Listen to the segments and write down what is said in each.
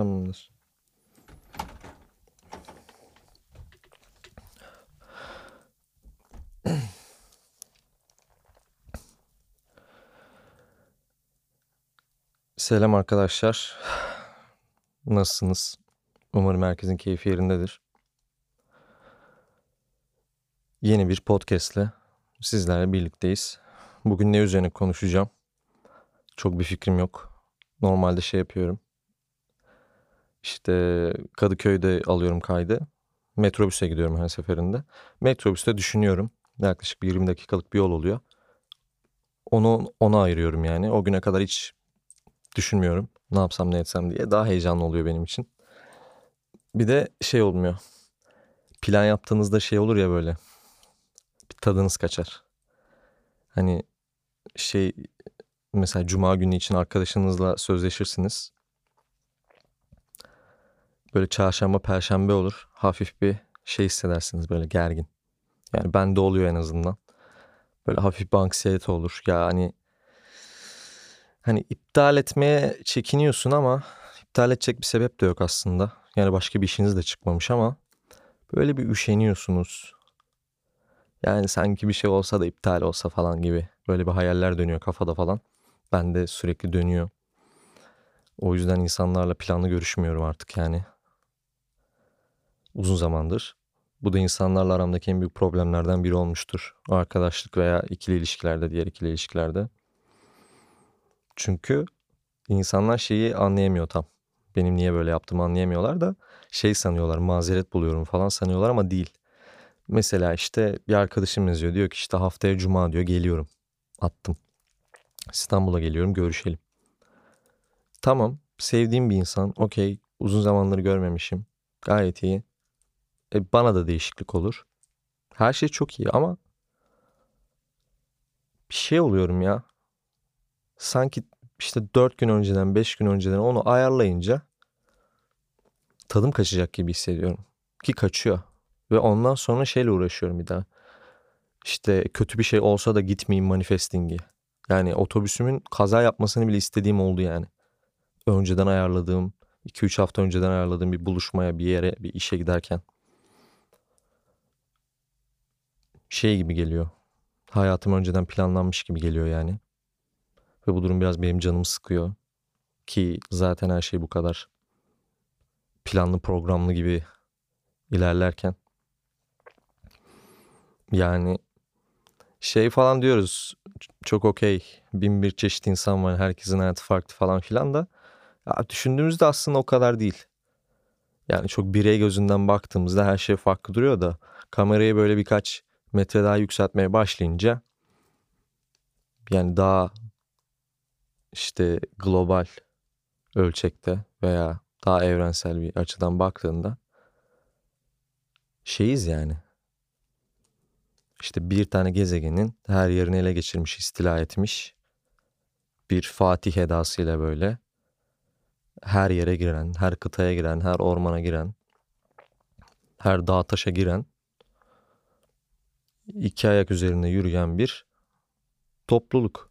Tamamdır. Selam arkadaşlar. Nasılsınız? Umarım herkesin keyfi yerindedir. Yeni bir podcastle sizlerle birlikteyiz. Bugün ne üzerine konuşacağım? Çok bir fikrim yok. Normalde şey yapıyorum. İşte Kadıköy'de alıyorum kaydı. Metrobüse gidiyorum her seferinde. Metrobüste düşünüyorum. Yaklaşık bir 20 dakikalık bir yol oluyor. Onu ona ayırıyorum yani. O güne kadar hiç düşünmüyorum. Ne yapsam ne etsem diye. Daha heyecanlı oluyor benim için. Bir de şey olmuyor. Plan yaptığınızda şey olur ya böyle. Bir tadınız kaçar. Hani şey mesela cuma günü için arkadaşınızla sözleşirsiniz. Böyle çarşamba perşembe olur. Hafif bir şey hissedersiniz böyle gergin. Yani bende oluyor en azından. Böyle hafif bir anksiyete olur. Ya hani hani iptal etmeye çekiniyorsun ama iptal edecek bir sebep de yok aslında. Yani başka bir işiniz de çıkmamış ama böyle bir üşeniyorsunuz. Yani sanki bir şey olsa da iptal olsa falan gibi. Böyle bir hayaller dönüyor kafada falan. Ben de sürekli dönüyor. O yüzden insanlarla planlı görüşmüyorum artık yani. Uzun zamandır. Bu da insanlarla aramdaki en büyük problemlerden biri olmuştur. Arkadaşlık veya ikili ilişkilerde, diğer ikili ilişkilerde. Çünkü insanlar şeyi anlayamıyor tam. Benim niye böyle yaptığımı anlayamıyorlar da şey sanıyorlar, mazeret buluyorum falan sanıyorlar ama değil. Mesela işte bir arkadaşım yazıyor. Diyor ki işte haftaya cuma diyor geliyorum. Attım. İstanbul'a geliyorum görüşelim. Tamam sevdiğim bir insan. Okey uzun zamandır görmemişim. Gayet iyi. E, bana da değişiklik olur. Her şey çok iyi ama bir şey oluyorum ya. Sanki işte dört gün önceden beş gün önceden onu ayarlayınca tadım kaçacak gibi hissediyorum. Ki kaçıyor. Ve ondan sonra şeyle uğraşıyorum bir daha. İşte kötü bir şey olsa da gitmeyeyim manifestingi. Yani otobüsümün kaza yapmasını bile istediğim oldu yani. Önceden ayarladığım, 2-3 hafta önceden ayarladığım bir buluşmaya, bir yere, bir işe giderken. Şey gibi geliyor. Hayatım önceden planlanmış gibi geliyor yani. Ve bu durum biraz benim canımı sıkıyor. Ki zaten her şey bu kadar planlı programlı gibi ilerlerken. Yani şey falan diyoruz çok okey bin bir çeşit insan var herkesin hayatı farklı falan filan da ya düşündüğümüzde aslında o kadar değil. Yani çok birey gözünden baktığımızda her şey farklı duruyor da kamerayı böyle birkaç metre daha yükseltmeye başlayınca yani daha işte global ölçekte veya daha evrensel bir açıdan baktığında şeyiz yani. İşte bir tane gezegenin her yerini ele geçirmiş, istila etmiş. Bir Fatih edasıyla böyle her yere giren, her kıtaya giren, her ormana giren, her dağ taşa giren, iki ayak üzerinde yürüyen bir topluluk.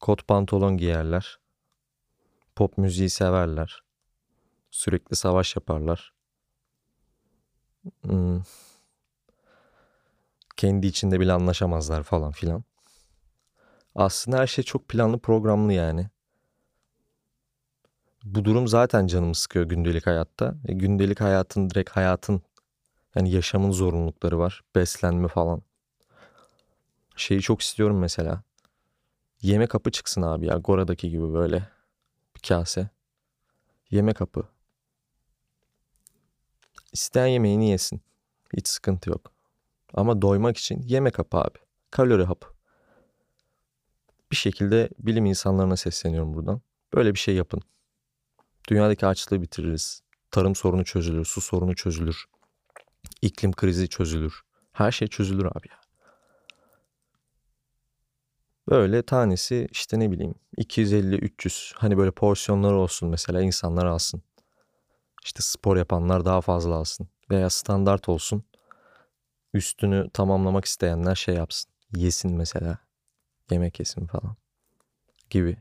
Kot pantolon giyerler. Pop müziği severler. Sürekli savaş yaparlar. Hmm. Kendi içinde bile anlaşamazlar falan filan. Aslında her şey çok planlı programlı yani. Bu durum zaten canımı sıkıyor gündelik hayatta. E, gündelik hayatın direkt hayatın yani yaşamın zorunlulukları var. Beslenme falan. Şeyi çok istiyorum mesela. Yemek kapı çıksın abi ya. Gora'daki gibi böyle bir kase. Yemek kapı. İsteyen yemeğini yesin. Hiç sıkıntı yok. Ama doymak için yemek hapı abi. Kalori hapı. Bir şekilde bilim insanlarına sesleniyorum buradan. Böyle bir şey yapın. Dünyadaki açlığı bitiririz. Tarım sorunu çözülür, su sorunu çözülür. İklim krizi çözülür. Her şey çözülür abi ya. Böyle tanesi işte ne bileyim 250-300 hani böyle porsiyonları olsun mesela insanlar alsın. İşte spor yapanlar daha fazla alsın veya standart olsun. Üstünü tamamlamak isteyenler şey yapsın. Yesin mesela. Yemek yesin falan gibi.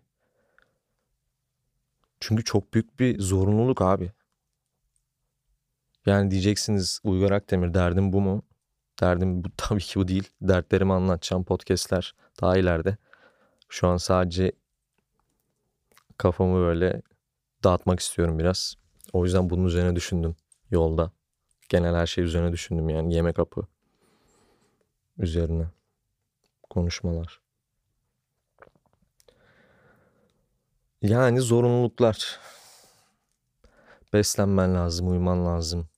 Çünkü çok büyük bir zorunluluk abi. Yani diyeceksiniz Uygar Akdemir derdim bu mu? Derdim bu tabii ki bu değil. Dertlerimi anlatacağım podcastler daha ileride. Şu an sadece kafamı böyle dağıtmak istiyorum biraz. O yüzden bunun üzerine düşündüm yolda. Genel her şey üzerine düşündüm yani yemek apı üzerine konuşmalar. Yani zorunluluklar. Beslenmen lazım, uyuman lazım.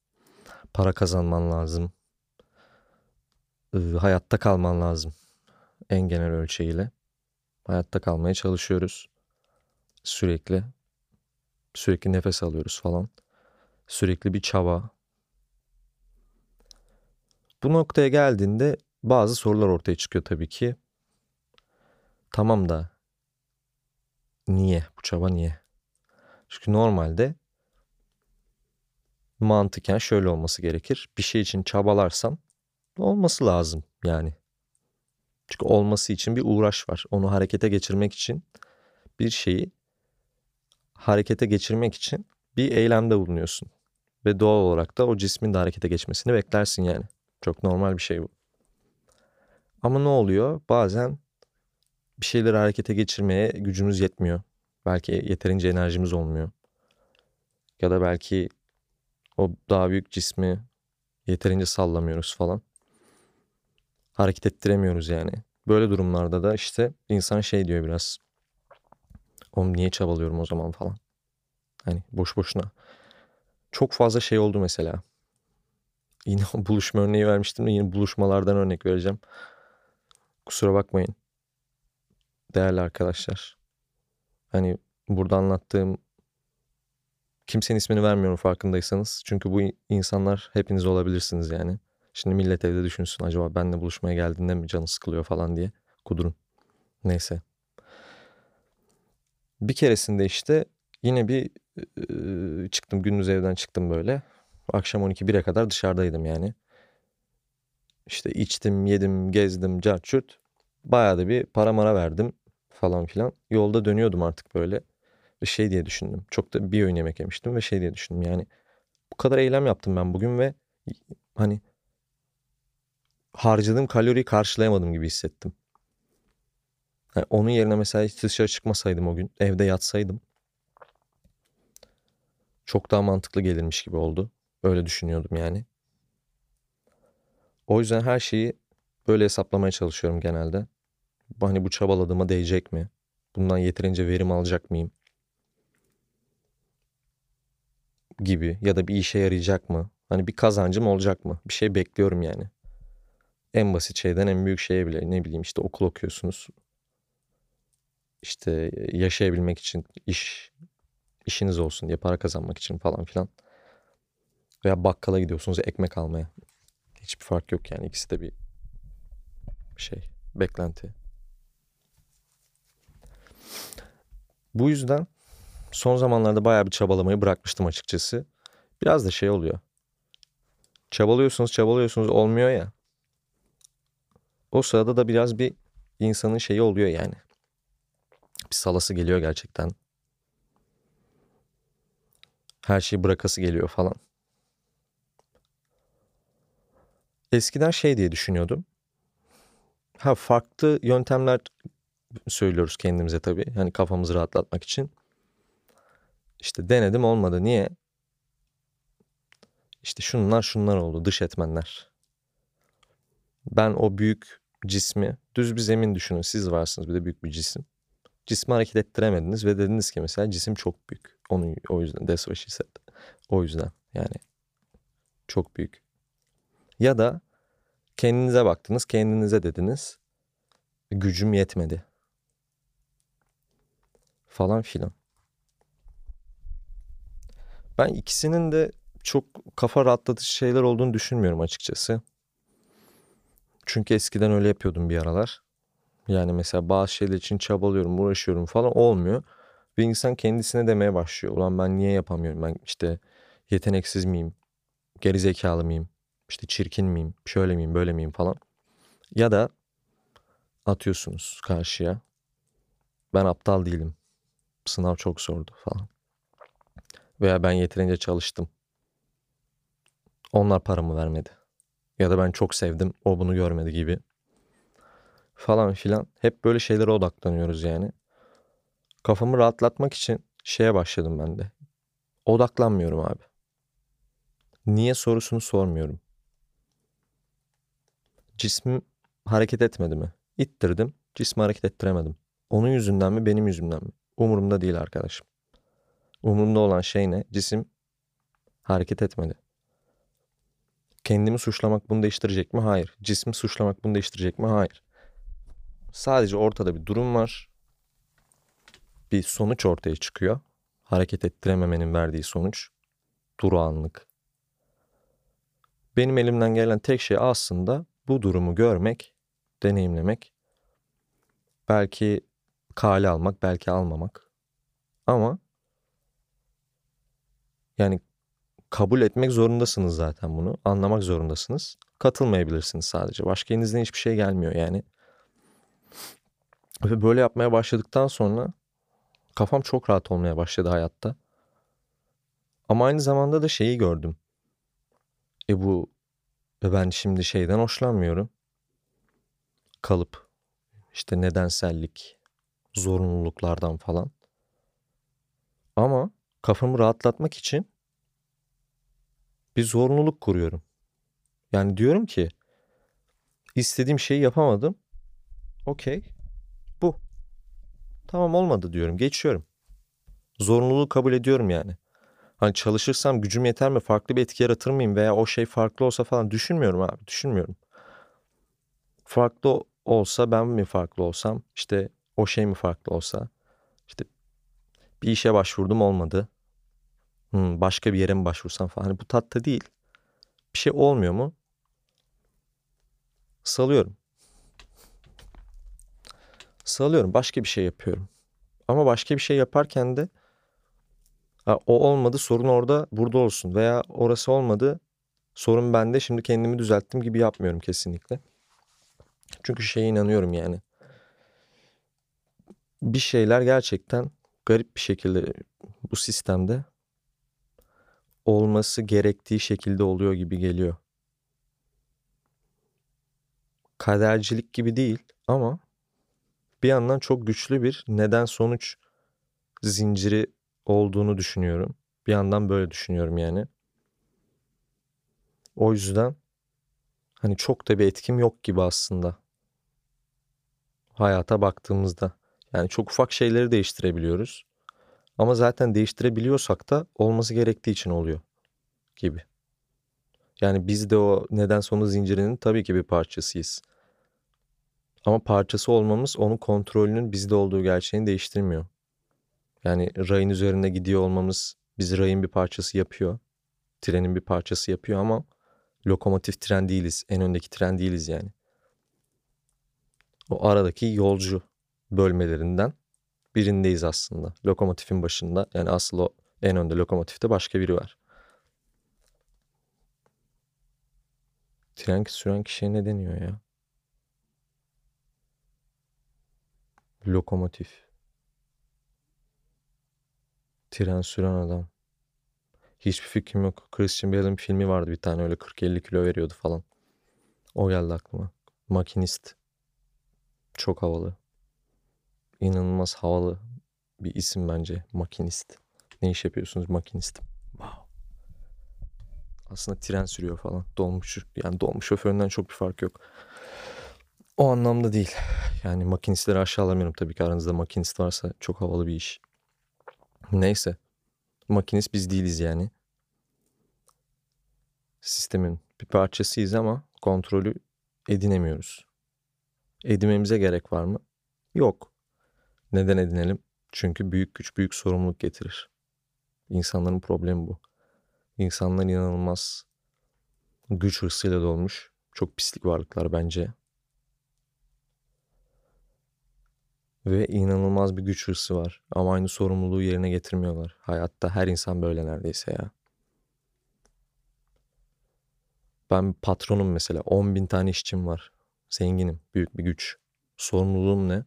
Para kazanman lazım. hayatta kalman lazım. En genel ölçeğiyle. Hayatta kalmaya çalışıyoruz. Sürekli. Sürekli nefes alıyoruz falan. Sürekli bir çaba. Bu noktaya geldiğinde bazı sorular ortaya çıkıyor tabii ki. Tamam da niye? Bu çaba niye? Çünkü normalde mantıken şöyle olması gerekir. Bir şey için çabalarsan olması lazım yani. Çünkü olması için bir uğraş var. Onu harekete geçirmek için bir şeyi harekete geçirmek için bir eylemde bulunuyorsun. Ve doğal olarak da o cismin de harekete geçmesini beklersin yani. Çok normal bir şey bu. Ama ne oluyor? Bazen bir şeyleri harekete geçirmeye gücümüz yetmiyor. Belki yeterince enerjimiz olmuyor. Ya da belki o daha büyük cismi yeterince sallamıyoruz falan. Hareket ettiremiyoruz yani. Böyle durumlarda da işte insan şey diyor biraz. Oğlum niye çabalıyorum o zaman falan. Hani boş boşuna. Çok fazla şey oldu mesela. Yine buluşma örneği vermiştim de yine buluşmalardan örnek vereceğim. Kusura bakmayın. Değerli arkadaşlar. Hani burada anlattığım kimsenin ismini vermiyorum farkındaysanız. Çünkü bu insanlar hepiniz olabilirsiniz yani. Şimdi millet evde düşünsün acaba benle buluşmaya geldiğinde mi canı sıkılıyor falan diye. Kudurun. Neyse. Bir keresinde işte yine bir ıı, çıktım gündüz evden çıktım böyle. Akşam 12-1'e kadar dışarıdaydım yani. İşte içtim, yedim, gezdim, carçurt. Bayağı da bir para mara verdim falan filan. Yolda dönüyordum artık böyle. Ve şey diye düşündüm. Çok da bir öğün yemek yemiştim ve şey diye düşündüm. Yani bu kadar eylem yaptım ben bugün ve hani harcadığım kaloriyi karşılayamadım gibi hissettim. Yani onun yerine mesela hiç dışarı çıkmasaydım o gün, evde yatsaydım çok daha mantıklı gelirmiş gibi oldu. Öyle düşünüyordum yani. O yüzden her şeyi böyle hesaplamaya çalışıyorum genelde. Hani bu çabaladığıma değecek mi? Bundan yeterince verim alacak mıyım? Gibi ya da bir işe yarayacak mı? Hani bir kazancım olacak mı? Bir şey bekliyorum yani. En basit şeyden en büyük şeye bile ne bileyim işte okul okuyorsunuz. İşte yaşayabilmek için iş işiniz olsun diye para kazanmak için falan filan. Veya bakkala gidiyorsunuz ekmek almaya. Hiçbir fark yok yani ikisi de bir şey beklenti. Bu yüzden son zamanlarda bayağı bir çabalamayı bırakmıştım açıkçası. Biraz da şey oluyor. Çabalıyorsunuz çabalıyorsunuz olmuyor ya. O sırada da biraz bir insanın şeyi oluyor yani. Bir salası geliyor gerçekten. Her şeyi bırakası geliyor falan. Eskiden şey diye düşünüyordum. Ha farklı yöntemler söylüyoruz kendimize tabii. Hani kafamızı rahatlatmak için. İşte denedim olmadı. Niye? İşte şunlar şunlar oldu. Dış etmenler. Ben o büyük cismi düz bir zemin düşünün. Siz varsınız bir de büyük bir cisim. Cismi hareket ettiremediniz ve dediniz ki mesela cisim çok büyük. Onu o yüzden that's what. O yüzden yani çok büyük. Ya da kendinize baktınız, kendinize dediniz. Gücüm yetmedi. Falan filan. Ben ikisinin de çok kafa rahatlatıcı şeyler olduğunu düşünmüyorum açıkçası. Çünkü eskiden öyle yapıyordum bir aralar. Yani mesela bazı şeyler için çabalıyorum, uğraşıyorum falan olmuyor. Ve insan kendisine demeye başlıyor. Ulan ben niye yapamıyorum? Ben işte yeteneksiz miyim? Geri zekalı mıyım? İşte çirkin miyim? Şöyle miyim? Böyle miyim falan. Ya da atıyorsunuz karşıya. Ben aptal değilim. Sınav çok zordu falan. Veya ben yeterince çalıştım. Onlar paramı vermedi. Ya da ben çok sevdim, o bunu görmedi gibi. Falan filan. Hep böyle şeylere odaklanıyoruz yani. Kafamı rahatlatmak için şeye başladım ben de. Odaklanmıyorum abi. Niye sorusunu sormuyorum. Cismim hareket etmedi mi? İttirdim. Cismi hareket ettiremedim. Onun yüzünden mi benim yüzümden mi? Umurumda değil arkadaşım. Umurumda olan şey ne? Cisim hareket etmedi. Kendimi suçlamak bunu değiştirecek mi? Hayır. Cismi suçlamak bunu değiştirecek mi? Hayır. Sadece ortada bir durum var. Bir sonuç ortaya çıkıyor. Hareket ettirememenin verdiği sonuç. Durağanlık. Benim elimden gelen tek şey aslında bu durumu görmek, deneyimlemek. Belki kale almak, belki almamak. Ama yani kabul etmek zorundasınız zaten bunu. Anlamak zorundasınız. Katılmayabilirsiniz sadece. Başka elinizden hiçbir şey gelmiyor yani. Ve böyle yapmaya başladıktan sonra kafam çok rahat olmaya başladı hayatta. Ama aynı zamanda da şeyi gördüm. E bu ve ben şimdi şeyden hoşlanmıyorum. Kalıp işte nedensellik, zorunluluklardan falan. Ama kafamı rahatlatmak için bir zorunluluk kuruyorum. Yani diyorum ki istediğim şeyi yapamadım. Okey. Bu. Tamam olmadı diyorum. Geçiyorum. Zorunluluğu kabul ediyorum yani. Hani çalışırsam gücüm yeter mi? Farklı bir etki yaratır mıyım? Veya o şey farklı olsa falan düşünmüyorum abi. Düşünmüyorum. Farklı olsa ben mi farklı olsam? işte o şey mi farklı olsa? İşte bir işe başvurdum olmadı. Hmm, başka bir yere mi başvursam falan. Hani bu tatta değil. Bir şey olmuyor mu? Salıyorum. Salıyorum. Başka bir şey yapıyorum. Ama başka bir şey yaparken de ha, o olmadı sorun orada burada olsun. Veya orası olmadı sorun bende şimdi kendimi düzelttim gibi yapmıyorum kesinlikle. Çünkü şeye inanıyorum yani. Bir şeyler gerçekten garip bir şekilde bu sistemde olması gerektiği şekilde oluyor gibi geliyor. Kadercilik gibi değil ama bir yandan çok güçlü bir neden sonuç zinciri olduğunu düşünüyorum. Bir yandan böyle düşünüyorum yani. O yüzden hani çok da bir etkim yok gibi aslında. Hayata baktığımızda. Yani çok ufak şeyleri değiştirebiliyoruz. Ama zaten değiştirebiliyorsak da olması gerektiği için oluyor gibi. Yani biz de o neden sonu zincirinin tabii ki bir parçasıyız. Ama parçası olmamız onun kontrolünün bizde olduğu gerçeğini değiştirmiyor. Yani rayın üzerinde gidiyor olmamız bizi rayın bir parçası yapıyor. Trenin bir parçası yapıyor ama lokomotif tren değiliz. En öndeki tren değiliz yani. O aradaki yolcu bölmelerinden birindeyiz aslında. Lokomotifin başında. Yani asıl o en önde lokomotifte başka biri var. Tren süren kişiye ne deniyor ya? Lokomotif. Tren süren adam. Hiçbir fikrim yok. Christian Bale'ın filmi vardı bir tane öyle 40-50 kilo veriyordu falan. O geldi aklıma. Makinist. Çok havalı. İnanılmaz havalı bir isim bence. Makinist. Ne iş yapıyorsunuz makinist? Wow. Aslında tren sürüyor falan. Dolmuş. Yani dolmuş şoföründen çok bir fark yok. O anlamda değil. Yani makinistleri aşağılamıyorum tabii ki aranızda makinist varsa çok havalı bir iş. Neyse. Makinist biz değiliz yani. Sistemin bir parçasıyız ama kontrolü edinemiyoruz. Edinmemize gerek var mı? Yok. Neden edinelim? Çünkü büyük güç büyük sorumluluk getirir. İnsanların problemi bu. İnsanlar inanılmaz güç hırsıyla dolmuş. Çok pislik varlıklar bence. Ve inanılmaz bir güç hırsı var. Ama aynı sorumluluğu yerine getirmiyorlar. Hayatta her insan böyle neredeyse ya. Ben patronum mesela. 10 bin tane işçim var. Zenginim. Büyük bir güç. Sorumluluğum ne?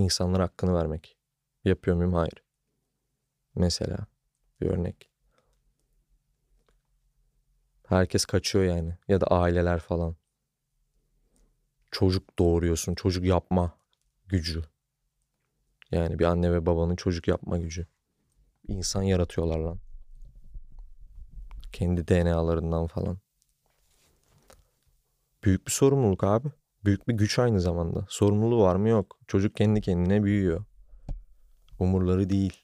İnsanlara hakkını vermek. Yapıyor muyum? Hayır. Mesela. bir örnek. Herkes kaçıyor yani ya da aileler falan. Çocuk doğuruyorsun, çocuk yapma gücü. Yani bir anne ve babanın çocuk yapma gücü. İnsan yaratıyorlar lan. Kendi DNA'larından falan. Büyük bir sorumluluk abi. Büyük bir güç aynı zamanda. Sorumluluğu var mı yok. Çocuk kendi kendine büyüyor. Umurları değil.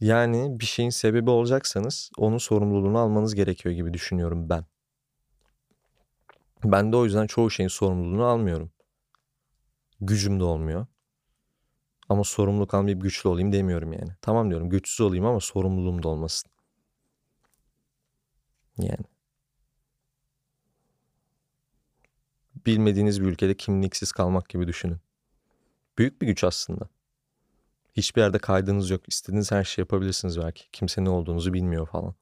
Yani bir şeyin sebebi olacaksanız onun sorumluluğunu almanız gerekiyor gibi düşünüyorum ben. Ben de o yüzden çoğu şeyin sorumluluğunu almıyorum. Gücüm de olmuyor. Ama sorumluluk almayıp güçlü olayım demiyorum yani. Tamam diyorum güçsüz olayım ama sorumluluğum da olmasın. Yani. Bilmediğiniz bir ülkede kimliksiz kalmak gibi düşünün. Büyük bir güç aslında. Hiçbir yerde kaydınız yok. İstediğiniz her şeyi yapabilirsiniz belki. Kimse ne olduğunuzu bilmiyor falan.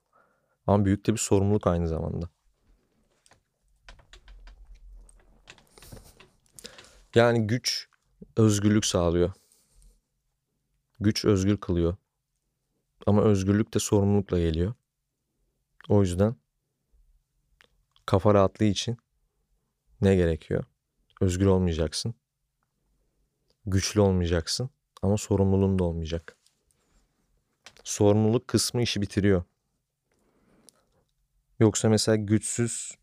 Ama büyük de bir sorumluluk aynı zamanda. Yani güç özgürlük sağlıyor. Güç özgür kılıyor. Ama özgürlük de sorumlulukla geliyor. O yüzden kafa rahatlığı için ne gerekiyor? Özgür olmayacaksın. Güçlü olmayacaksın ama sorumluluğun da olmayacak. Sorumluluk kısmı işi bitiriyor. Yoksa mesela güçsüz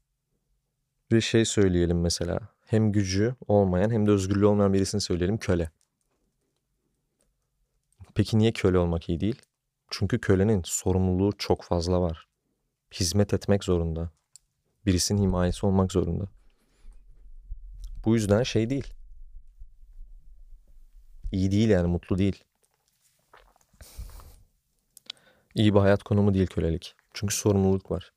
bir şey söyleyelim mesela. Hem gücü olmayan hem de özgürlüğü olmayan birisini söyleyelim köle. Peki niye köle olmak iyi değil? Çünkü kölenin sorumluluğu çok fazla var. Hizmet etmek zorunda. Birisinin himayesi olmak zorunda. Bu yüzden şey değil. İyi değil yani mutlu değil. İyi bir hayat konumu değil kölelik. Çünkü sorumluluk var.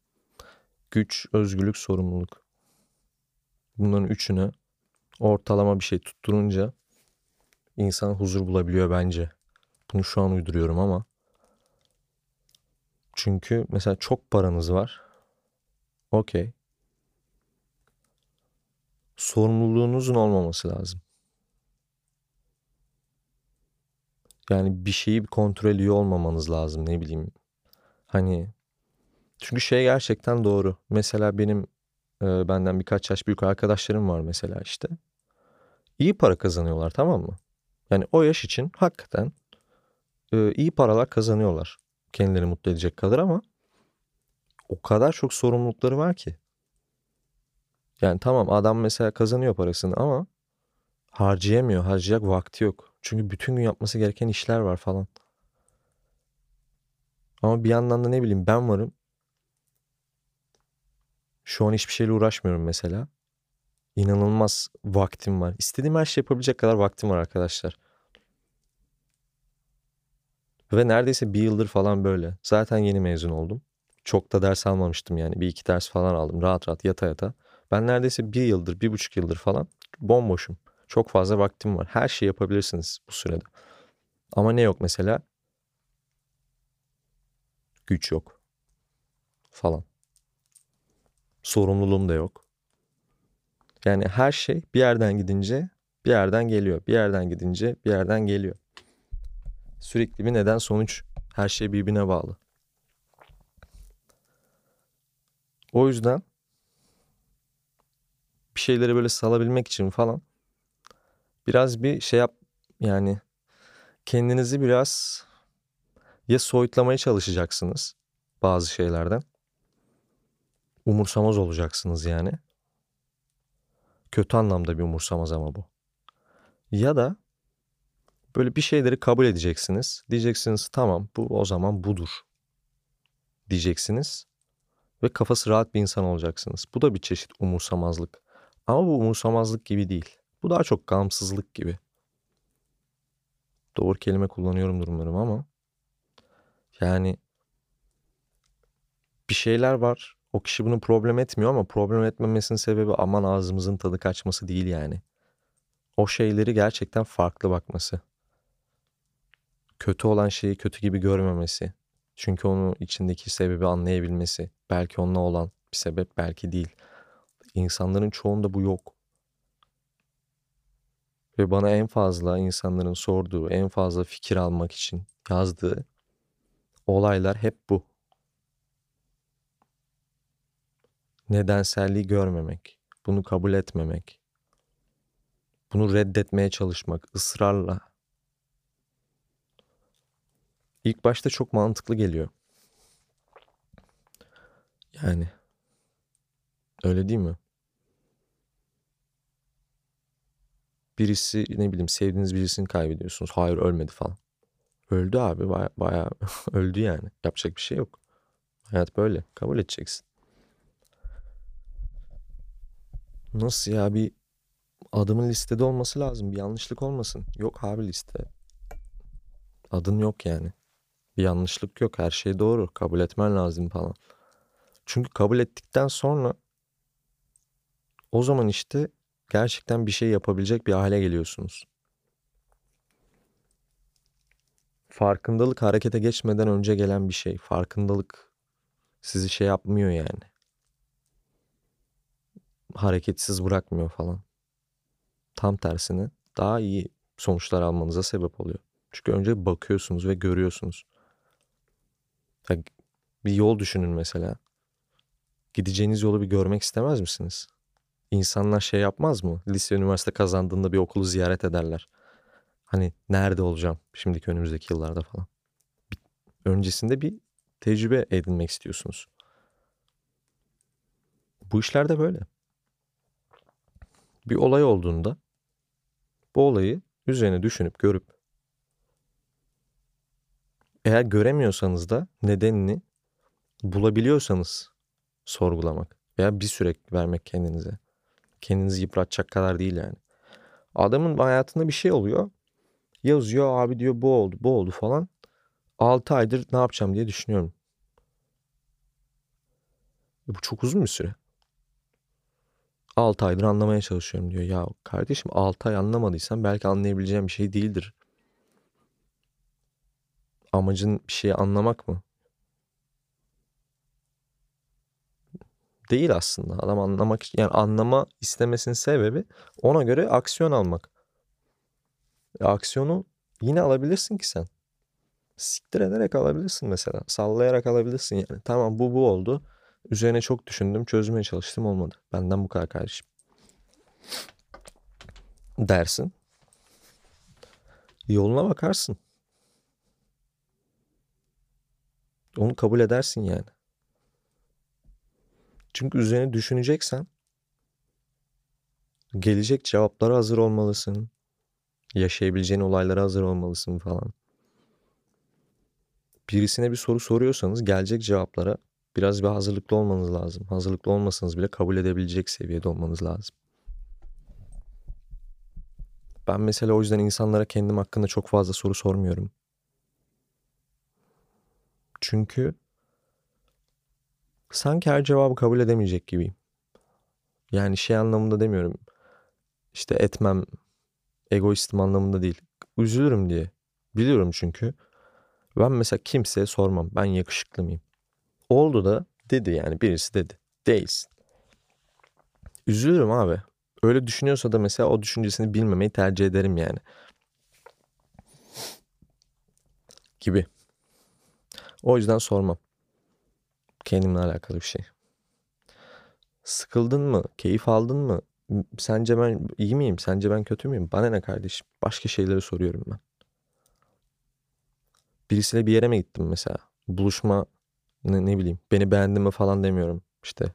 Güç, özgürlük, sorumluluk. Bunların üçünü ortalama bir şey tutturunca insan huzur bulabiliyor bence. Bunu şu an uyduruyorum ama. Çünkü mesela çok paranız var. Okey. Sorumluluğunuzun olmaması lazım. Yani bir şeyi bir kontrol ediyor olmamanız lazım ne bileyim. Hani çünkü şey gerçekten doğru. Mesela benim e, benden birkaç yaş büyük arkadaşlarım var mesela işte. İyi para kazanıyorlar tamam mı? Yani o yaş için hakikaten e, iyi paralar kazanıyorlar. Kendilerini mutlu edecek kadar ama o kadar çok sorumlulukları var ki. Yani tamam adam mesela kazanıyor parasını ama harcayamıyor. Harcayacak vakti yok. Çünkü bütün gün yapması gereken işler var falan. Ama bir yandan da ne bileyim ben varım. Şu an hiçbir şeyle uğraşmıyorum mesela. İnanılmaz vaktim var. İstediğim her şey yapabilecek kadar vaktim var arkadaşlar. Ve neredeyse bir yıldır falan böyle. Zaten yeni mezun oldum. Çok da ders almamıştım yani. Bir iki ders falan aldım. Rahat rahat yata yata. Ben neredeyse bir yıldır, bir buçuk yıldır falan bomboşum. Çok fazla vaktim var. Her şeyi yapabilirsiniz bu sürede. Ama ne yok mesela? Güç yok. Falan. Sorumluluğum da yok. Yani her şey bir yerden gidince bir yerden geliyor. Bir yerden gidince bir yerden geliyor. Sürekli bir neden sonuç. Her şey birbirine bağlı. O yüzden bir şeyleri böyle salabilmek için falan biraz bir şey yap yani kendinizi biraz ya soyutlamaya çalışacaksınız bazı şeylerden. Umursamaz olacaksınız yani. Kötü anlamda bir umursamaz ama bu. Ya da böyle bir şeyleri kabul edeceksiniz. Diyeceksiniz tamam bu o zaman budur. Diyeceksiniz. Ve kafası rahat bir insan olacaksınız. Bu da bir çeşit umursamazlık. Ama bu umursamazlık gibi değil. Bu daha çok gamsızlık gibi. Doğru kelime kullanıyorum durumlarım ama yani bir şeyler var. O kişi bunu problem etmiyor ama problem etmemesinin sebebi aman ağzımızın tadı kaçması değil yani. O şeyleri gerçekten farklı bakması. Kötü olan şeyi kötü gibi görmemesi. Çünkü onun içindeki sebebi anlayabilmesi. Belki onunla olan bir sebep belki değil. İnsanların çoğunda bu yok. Ve bana en fazla insanların sorduğu, en fazla fikir almak için yazdığı olaylar hep bu. Nedenselliği görmemek, bunu kabul etmemek, bunu reddetmeye çalışmak ısrarla. İlk başta çok mantıklı geliyor. Yani öyle değil mi? Birisi ne bileyim sevdiğiniz birisini kaybediyorsunuz. Hayır ölmedi falan. Öldü abi baya, baya öldü yani. Yapacak bir şey yok. Hayat böyle. Kabul edeceksin. Nasıl ya bir adımın listede olması lazım. Bir yanlışlık olmasın. Yok abi liste. Adın yok yani. Bir yanlışlık yok. Her şey doğru. Kabul etmen lazım falan. Çünkü kabul ettikten sonra o zaman işte gerçekten bir şey yapabilecek bir hale geliyorsunuz. Farkındalık harekete geçmeden önce gelen bir şey. Farkındalık sizi şey yapmıyor yani. Hareketsiz bırakmıyor falan. Tam tersine daha iyi sonuçlar almanıza sebep oluyor. Çünkü önce bakıyorsunuz ve görüyorsunuz. Bir yol düşünün mesela. Gideceğiniz yolu bir görmek istemez misiniz? İnsanlar şey yapmaz mı? Lise, üniversite kazandığında bir okulu ziyaret ederler. Hani nerede olacağım şimdiki önümüzdeki yıllarda falan. Öncesinde bir tecrübe edinmek istiyorsunuz. Bu işlerde böyle. Bir olay olduğunda bu olayı üzerine düşünüp görüp eğer göremiyorsanız da nedenini bulabiliyorsanız sorgulamak veya bir süre vermek kendinize. Kendinizi yıpratacak kadar değil yani. Adamın hayatında bir şey oluyor. Yazıyor abi diyor bu oldu bu oldu falan. 6 aydır ne yapacağım diye düşünüyorum. E bu çok uzun bir süre. 6 aydır anlamaya çalışıyorum diyor. Ya kardeşim 6 ay anlamadıysan belki anlayabileceğim bir şey değildir. Amacın bir şeyi anlamak mı? Değil aslında. Adam anlamak yani anlama istemesinin sebebi ona göre aksiyon almak. E, aksiyonu yine alabilirsin ki sen. Siktir ederek alabilirsin mesela. Sallayarak alabilirsin yani. Tamam bu bu oldu. Üzerine çok düşündüm, çözmeye çalıştım olmadı. Benden bu kadar kardeşim. Dersin. Yoluna bakarsın. Onu kabul edersin yani. Çünkü üzerine düşüneceksen gelecek cevaplara hazır olmalısın. Yaşayabileceğin olaylara hazır olmalısın falan. Birisine bir soru soruyorsanız gelecek cevaplara biraz bir hazırlıklı olmanız lazım. Hazırlıklı olmasanız bile kabul edebilecek seviyede olmanız lazım. Ben mesela o yüzden insanlara kendim hakkında çok fazla soru sormuyorum. Çünkü sanki her cevabı kabul edemeyecek gibiyim. Yani şey anlamında demiyorum. İşte etmem, egoistim anlamında değil. Üzülürüm diye. Biliyorum çünkü. Ben mesela kimseye sormam. Ben yakışıklı mıyım? Oldu da dedi yani birisi dedi. Değilsin. Üzülürüm abi. Öyle düşünüyorsa da mesela o düşüncesini bilmemeyi tercih ederim yani. Gibi. O yüzden sormam. Kendimle alakalı bir şey. Sıkıldın mı? Keyif aldın mı? Sence ben iyi miyim? Sence ben kötü müyüm? Bana ne kardeşim? Başka şeyleri soruyorum ben. Birisiyle bir yere mi gittim mesela? Buluşma ne, ne bileyim beni beğendin mi falan demiyorum. İşte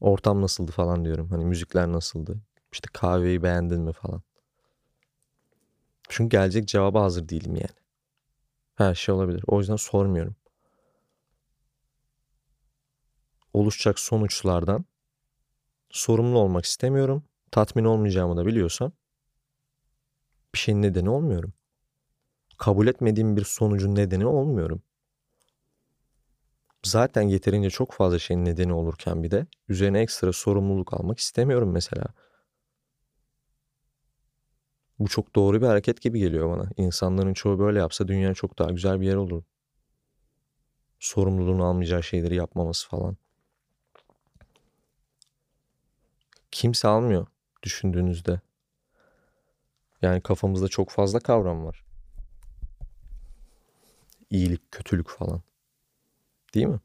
ortam nasıldı falan diyorum. Hani müzikler nasıldı? İşte kahveyi beğendin mi falan. Çünkü gelecek cevaba hazır değilim yani. Her şey olabilir. O yüzden sormuyorum. Oluşacak sonuçlardan sorumlu olmak istemiyorum. Tatmin olmayacağımı da biliyorsam bir şeyin nedeni olmuyorum. Kabul etmediğim bir sonucun nedeni olmuyorum. Zaten yeterince çok fazla şeyin nedeni olurken bir de üzerine ekstra sorumluluk almak istemiyorum mesela. Bu çok doğru bir hareket gibi geliyor bana. İnsanların çoğu böyle yapsa dünya çok daha güzel bir yer olur. Sorumluluğunu almayacağı şeyleri yapmaması falan. Kimse almıyor düşündüğünüzde. Yani kafamızda çok fazla kavram var. İyilik, kötülük falan. Değil mi?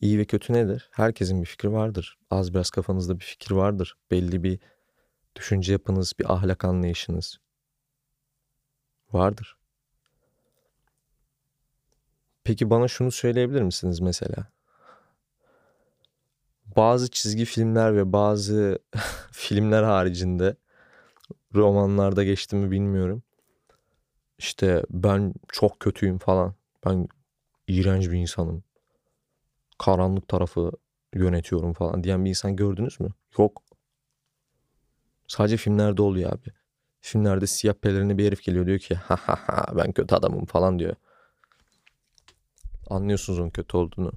İyi ve kötü nedir? Herkesin bir fikri vardır. Az biraz kafanızda bir fikir vardır. Belli bir düşünce yapınız, bir ahlak anlayışınız vardır. Peki bana şunu söyleyebilir misiniz mesela? Bazı çizgi filmler ve bazı filmler haricinde romanlarda geçti mi bilmiyorum. İşte ben çok kötüyüm falan. Ben iğrenç bir insanım. Karanlık tarafı yönetiyorum falan diyen bir insan gördünüz mü? Yok. Sadece filmlerde oluyor abi. Filmlerde siyah pelerini bir herif geliyor diyor ki ha ha ha ben kötü adamım falan diyor. Anlıyorsunuz onun kötü olduğunu.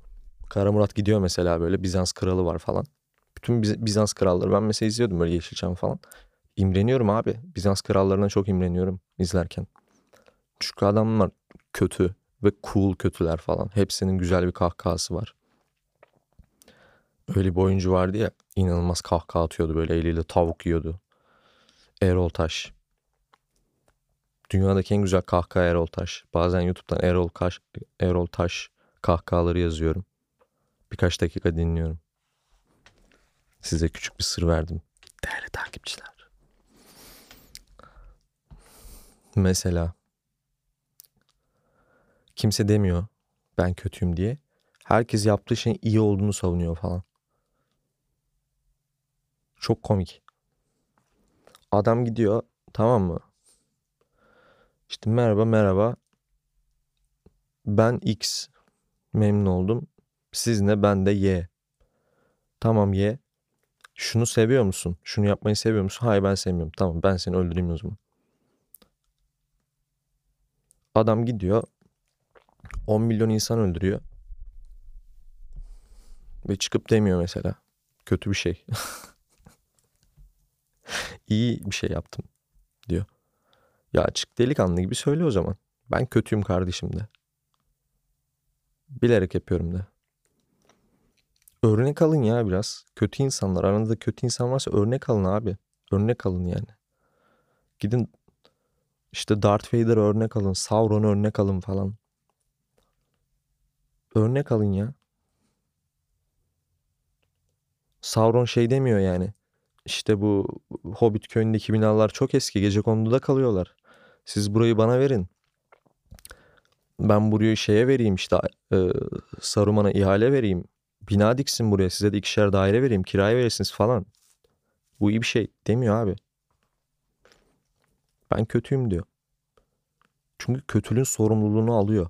Kara Murat gidiyor mesela böyle Bizans kralı var falan. Bütün Bizans kralları ben mesela izliyordum böyle Yeşilçam falan. İmreniyorum abi. Bizans krallarına çok imreniyorum izlerken. Çünkü adamlar kötü ve cool kötüler falan. Hepsinin güzel bir kahkahası var. Öyle bir oyuncu vardı ya inanılmaz kahkaha atıyordu böyle eliyle tavuk yiyordu. Erol Taş. Dünyadaki en güzel kahkaha Erol Taş. Bazen YouTube'dan Erol, Kaş, Erol Taş kahkahaları yazıyorum. Birkaç dakika dinliyorum. Size küçük bir sır verdim. Değerli takipçiler. Mesela kimse demiyor ben kötüyüm diye. Herkes yaptığı şeyin iyi olduğunu savunuyor falan. Çok komik. Adam gidiyor tamam mı? İşte merhaba merhaba. Ben X. Memnun oldum. Siz ne ben de Y. Tamam Y. Şunu seviyor musun? Şunu yapmayı seviyor musun? Hayır ben sevmiyorum. Tamam ben seni öldüreyim o zaman. Adam gidiyor 10 milyon insan öldürüyor. Ve çıkıp demiyor mesela. Kötü bir şey. İyi bir şey yaptım diyor. Ya açık delikanlı gibi söyle o zaman. Ben kötüyüm kardeşim de. Bilerek yapıyorum de. Örnek alın ya biraz. Kötü insanlar. Aranızda kötü insan varsa örnek alın abi. Örnek alın yani. Gidin işte Darth Vader örnek alın. Sauron örnek alın falan. Örnek alın ya. Sauron şey demiyor yani. İşte bu Hobbit köyündeki binalar çok eski. Gece konduda kalıyorlar. Siz burayı bana verin. Ben burayı şeye vereyim işte e, Saruman'a ihale vereyim. Bina diksin buraya size de ikişer daire vereyim. Kiraya verirsiniz falan. Bu iyi bir şey demiyor abi. Ben kötüyüm diyor. Çünkü kötülüğün sorumluluğunu alıyor.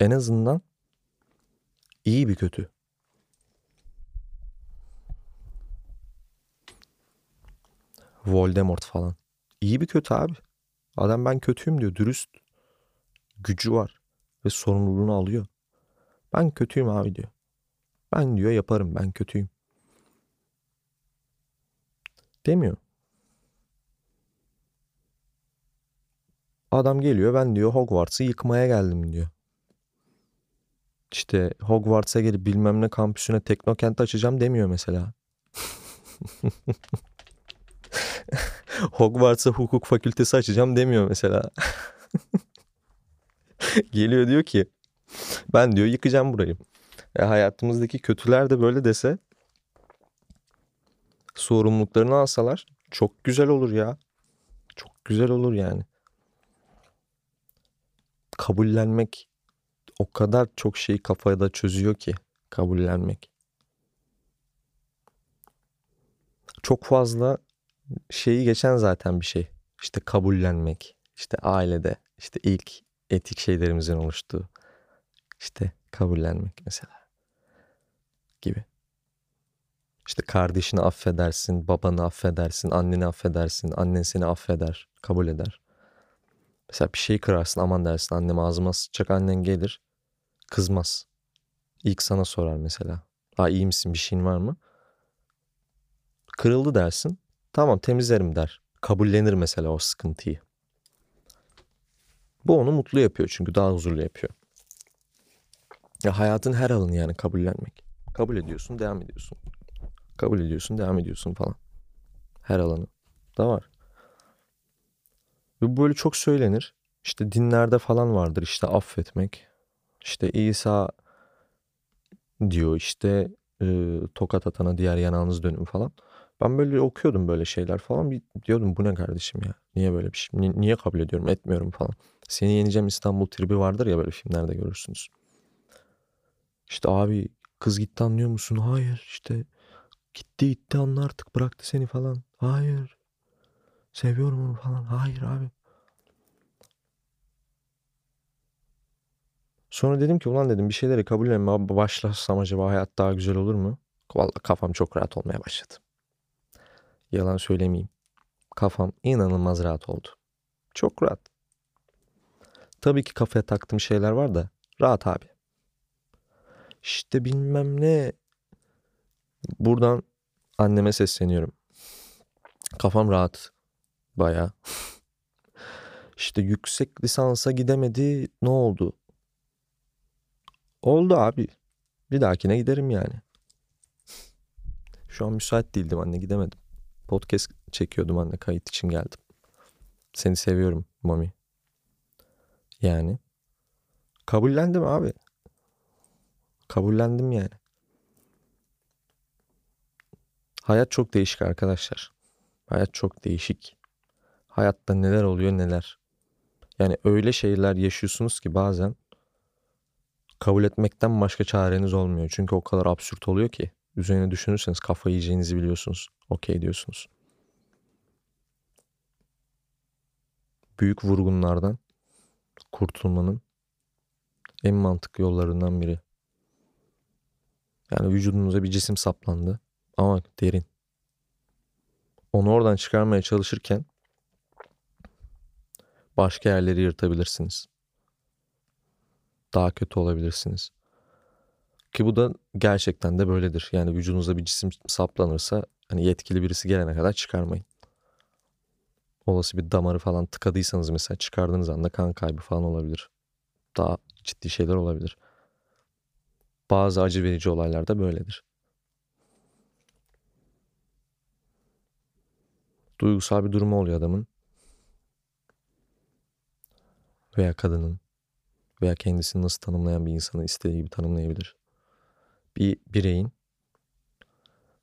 En azından iyi bir kötü. Voldemort falan. İyi bir kötü abi. Adam ben kötüyüm diyor. Dürüst. Gücü var. Ve sorumluluğunu alıyor. Ben kötüyüm abi diyor. Ben diyor yaparım ben kötüyüm. Demiyor. Adam geliyor ben diyor Hogwarts'ı yıkmaya geldim diyor. İşte Hogwarts'a gelip bilmem ne kampüsüne Teknokent açacağım demiyor mesela. Hogwarts'a hukuk fakültesi açacağım demiyor mesela. Geliyor diyor ki ben diyor yıkacağım burayı. E, hayatımızdaki kötüler de böyle dese sorumluluklarını alsalar çok güzel olur ya. Çok güzel olur yani. Kabullenmek o kadar çok şeyi kafada çözüyor ki kabullenmek. Çok fazla şeyi geçen zaten bir şey. İşte kabullenmek. İşte ailede işte ilk etik şeylerimizin oluştuğu. İşte kabullenmek mesela gibi. İşte kardeşini affedersin, babanı affedersin, anneni affedersin, annen seni affeder, kabul eder. Mesela bir şey kırarsın aman dersin annem ağzıma sıçacak annen gelir kızmaz. İlk sana sorar mesela. Ha iyi misin bir şeyin var mı? Kırıldı dersin. Tamam temizlerim der. Kabullenir mesela o sıkıntıyı. Bu onu mutlu yapıyor çünkü daha huzurlu yapıyor. Ya hayatın her alanı yani kabullenmek. Kabul ediyorsun, devam ediyorsun. Kabul ediyorsun, devam ediyorsun falan. Her alanı. da var. Ve bu böyle çok söylenir. İşte dinlerde falan vardır işte affetmek. İşte İsa diyor işte e, tokat atana diğer yanağınız dönün falan. Ben böyle okuyordum böyle şeyler falan. Bir diyordum bu ne kardeşim ya? Niye böyle bir şey? Ni- Niye kabul ediyorum? Etmiyorum falan. Seni yeneceğim İstanbul tribi vardır ya böyle filmlerde görürsünüz. İşte abi kız gitti anlıyor musun? Hayır işte gitti gitti anla artık bıraktı seni falan. Hayır. Seviyorum onu falan. Hayır abi. Sonra dedim ki ulan dedim bir şeyleri kabullenme başlasam acaba hayat daha güzel olur mu? Vallahi kafam çok rahat olmaya başladı. Yalan söylemeyeyim. Kafam inanılmaz rahat oldu. Çok rahat. Tabii ki kafaya taktığım şeyler var da rahat abi. İşte bilmem ne. Buradan anneme sesleniyorum. Kafam rahat. Baya. işte yüksek lisansa gidemedi. Ne oldu? Oldu abi. Bir dahakine giderim yani. Şu an müsait değildim anne gidemedim. Podcast çekiyordum anne kayıt için geldim. Seni seviyorum Mami. Yani. Kabullendim abi. Kabullendim yani. Hayat çok değişik arkadaşlar. Hayat çok değişik. Hayatta neler oluyor neler. Yani öyle şeyler yaşıyorsunuz ki bazen kabul etmekten başka çareniz olmuyor. Çünkü o kadar absürt oluyor ki. Üzerine düşünürseniz kafayı yiyeceğinizi biliyorsunuz. Okey diyorsunuz. Büyük vurgunlardan kurtulmanın en mantıklı yollarından biri. Yani vücudunuza bir cisim saplandı ama derin. Onu oradan çıkarmaya çalışırken başka yerleri yırtabilirsiniz. Daha kötü olabilirsiniz. Ki bu da gerçekten de böyledir. Yani vücudunuza bir cisim saplanırsa hani yetkili birisi gelene kadar çıkarmayın. Olası bir damarı falan tıkadıysanız mesela çıkardığınız anda kan kaybı falan olabilir. Daha ciddi şeyler olabilir. Bazı acı verici olaylar da böyledir. Duygusal bir durumu oluyor adamın. Veya kadının. Veya kendisini nasıl tanımlayan bir insanı istediği gibi tanımlayabilir. Bir bireyin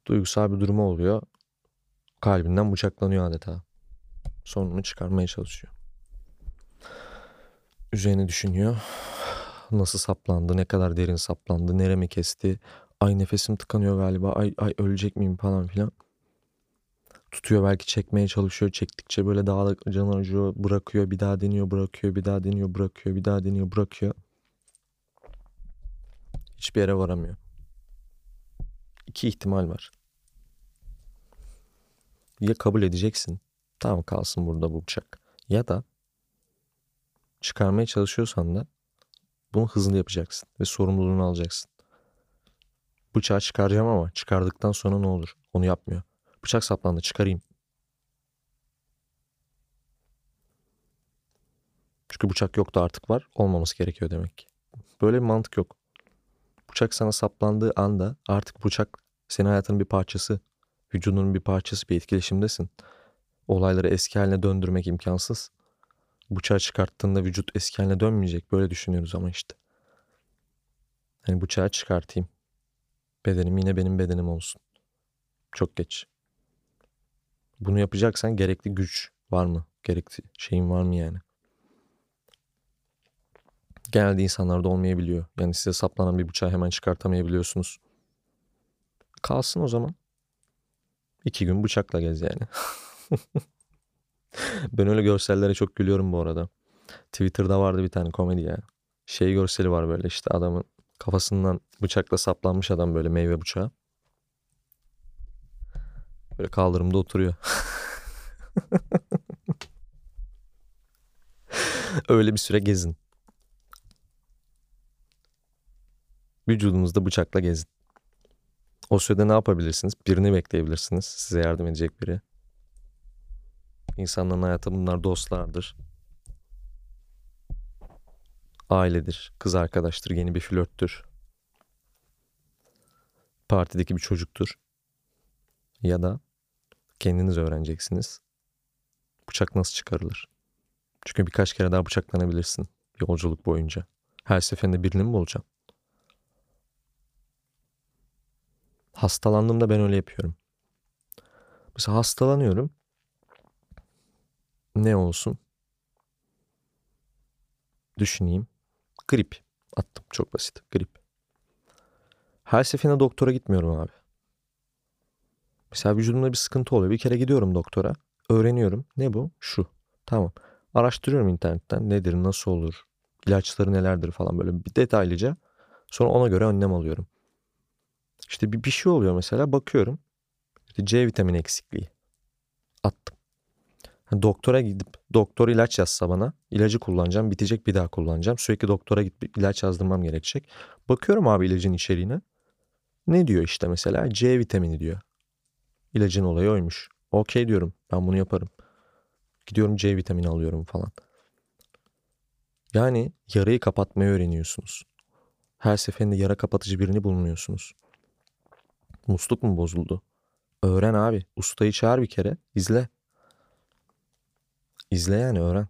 duygusal bir durumu oluyor. Kalbinden bıçaklanıyor adeta. Sonunu çıkarmaya çalışıyor. Üzerine düşünüyor. Nasıl saplandı, ne kadar derin saplandı, neremi kesti. Ay nefesim tıkanıyor galiba, ay, ay ölecek miyim falan filan. Tutuyor belki çekmeye çalışıyor. Çektikçe böyle daha da canı acıyor. Bırakıyor, bir daha deniyor, bırakıyor, bir daha deniyor, bırakıyor, bir daha deniyor, bırakıyor. Hiçbir yere varamıyor. İki ihtimal var. Ya kabul edeceksin. Tamam kalsın burada bu bıçak. Ya da çıkarmaya çalışıyorsan da bunu hızlı yapacaksın ve sorumluluğunu alacaksın. Bıçağı çıkaracağım ama çıkardıktan sonra ne olur? Onu yapmıyor. Bıçak saplandı çıkarayım. Çünkü bıçak yoktu artık var. Olmaması gerekiyor demek ki. Böyle bir mantık yok. Bıçak sana saplandığı anda artık bıçak senin hayatının bir parçası. Vücudunun bir parçası bir etkileşimdesin. Olayları eski haline döndürmek imkansız. Bıçağı çıkarttığında vücut eski haline dönmeyecek. Böyle düşünüyoruz ama işte. Hani bıçağı çıkartayım. Bedenim yine benim bedenim olsun. Çok geç. Bunu yapacaksan gerekli güç var mı? Gerekli şeyin var mı yani? Genelde insanlarda olmayabiliyor. Yani size saplanan bir bıçağı hemen çıkartamayabiliyorsunuz. Kalsın o zaman. İki gün bıçakla gez yani. ben öyle görsellere çok gülüyorum bu arada. Twitter'da vardı bir tane komedi ya. Şey görseli var böyle işte adamın kafasından bıçakla saplanmış adam böyle meyve bıçağı. Böyle kaldırımda oturuyor. Öyle bir süre gezin. Vücudunuzda bıçakla gezin. O sürede ne yapabilirsiniz? Birini bekleyebilirsiniz. Size yardım edecek biri. İnsanların hayatı bunlar dostlardır. Ailedir, kız arkadaştır, yeni bir flörttür. Partideki bir çocuktur. Ya da kendiniz öğreneceksiniz. Bıçak nasıl çıkarılır? Çünkü birkaç kere daha bıçaklanabilirsin yolculuk boyunca. Her seferinde birini mi bulacaksın? Hastalandığımda ben öyle yapıyorum. Mesela hastalanıyorum. Ne olsun? Düşüneyim. Grip. Attım. Çok basit. Grip. Her seferinde doktora gitmiyorum abi. Mesela vücudumda bir sıkıntı oluyor. Bir kere gidiyorum doktora. Öğreniyorum. Ne bu? Şu. Tamam. Araştırıyorum internetten. Nedir, nasıl olur, ilaçları nelerdir falan böyle bir detaylıca. Sonra ona göre önlem alıyorum. İşte bir, bir şey oluyor mesela bakıyorum. İşte C vitamini eksikliği. Attım. Doktora gidip doktor ilaç yazsa bana ilacı kullanacağım bitecek bir daha kullanacağım. Sürekli doktora gidip ilaç yazdırmam gerekecek. Bakıyorum abi ilacın içeriğine. Ne diyor işte mesela C vitamini diyor. İlacın olayı oymuş. Okey diyorum ben bunu yaparım. Gidiyorum C vitamini alıyorum falan. Yani yarayı kapatmayı öğreniyorsunuz. Her seferinde yara kapatıcı birini bulmuyorsunuz. Musluk mu bozuldu? Öğren abi. Ustayı çağır bir kere. izle. İzle yani öğren.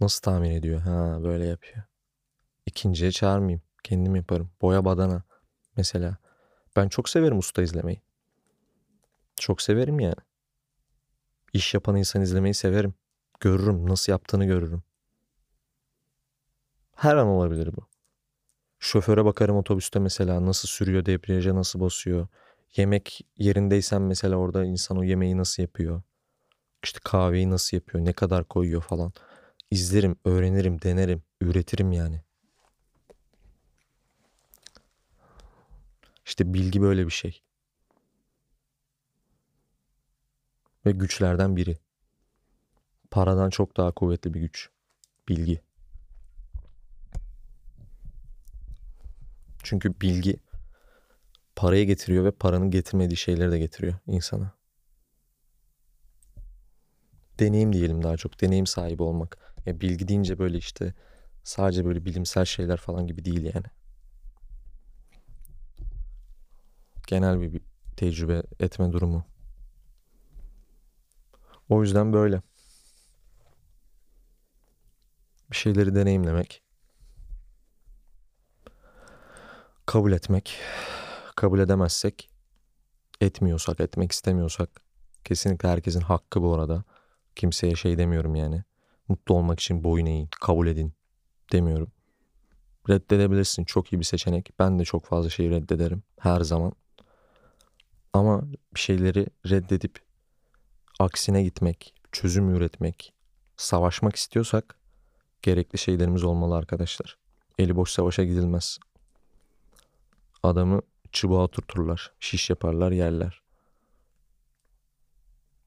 Nasıl tahmin ediyor? Ha böyle yapıyor. İkinciye çağırmayayım. Kendim yaparım. Boya badana mesela. Ben çok severim usta izlemeyi. Çok severim yani. İş yapan insan izlemeyi severim. Görürüm. Nasıl yaptığını görürüm. Her an olabilir bu. Şoföre bakarım otobüste mesela nasıl sürüyor, debriyaja nasıl basıyor. Yemek yerindeysen mesela orada insan o yemeği nasıl yapıyor. İşte kahveyi nasıl yapıyor, ne kadar koyuyor falan. İzlerim, öğrenirim, denerim, üretirim yani. İşte bilgi böyle bir şey. Ve güçlerden biri. Paradan çok daha kuvvetli bir güç. Bilgi. Çünkü bilgi parayı getiriyor ve paranın getirmediği şeyleri de getiriyor insana. Deneyim diyelim daha çok. Deneyim sahibi olmak. Ya bilgi deyince böyle işte sadece böyle bilimsel şeyler falan gibi değil yani. Genel bir, tecrübe etme durumu. O yüzden böyle. Bir şeyleri deneyimlemek. Kabul etmek. Kabul edemezsek, etmiyorsak, etmek istemiyorsak kesinlikle herkesin hakkı bu arada. Kimseye şey demiyorum yani. Mutlu olmak için boyun eğin, kabul edin demiyorum. Reddedebilirsin. Çok iyi bir seçenek. Ben de çok fazla şeyi reddederim her zaman. Ama bir şeyleri reddedip aksine gitmek, çözüm üretmek, savaşmak istiyorsak gerekli şeylerimiz olmalı arkadaşlar. Eli boş savaşa gidilmez. Adamı çubuğa oturturlar, şiş yaparlar, yerler.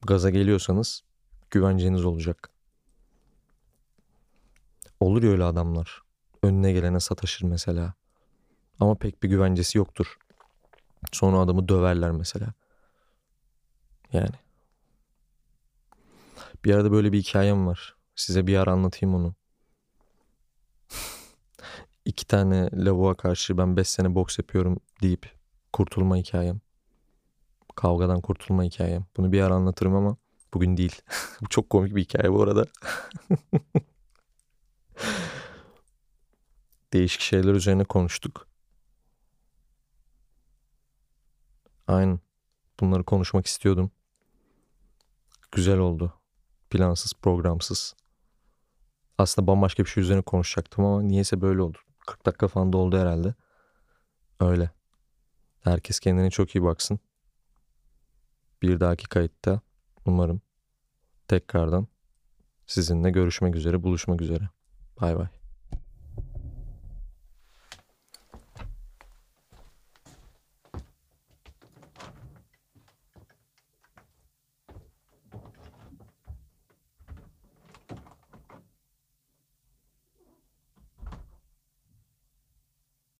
Gaza geliyorsanız güvenceniz olacak. Olur ya öyle adamlar. Önüne gelene sataşır mesela. Ama pek bir güvencesi yoktur. Sonra adamı döverler mesela. Yani. Bir arada böyle bir hikayem var. Size bir ara anlatayım onu. İki tane lavuğa karşı ben 5 sene boks yapıyorum deyip kurtulma hikayem. Kavgadan kurtulma hikayem. Bunu bir ara anlatırım ama bugün değil. bu çok komik bir hikaye bu arada. Değişik şeyler üzerine konuştuk. Aynen. Bunları konuşmak istiyordum. Güzel oldu. Plansız, programsız. Aslında bambaşka bir şey üzerine konuşacaktım ama niyeyse böyle oldu. 40 dakika falan da oldu herhalde. Öyle. Herkes kendine çok iyi baksın. Bir dahaki kayıtta umarım tekrardan sizinle görüşmek üzere, buluşmak üzere. Bay bay.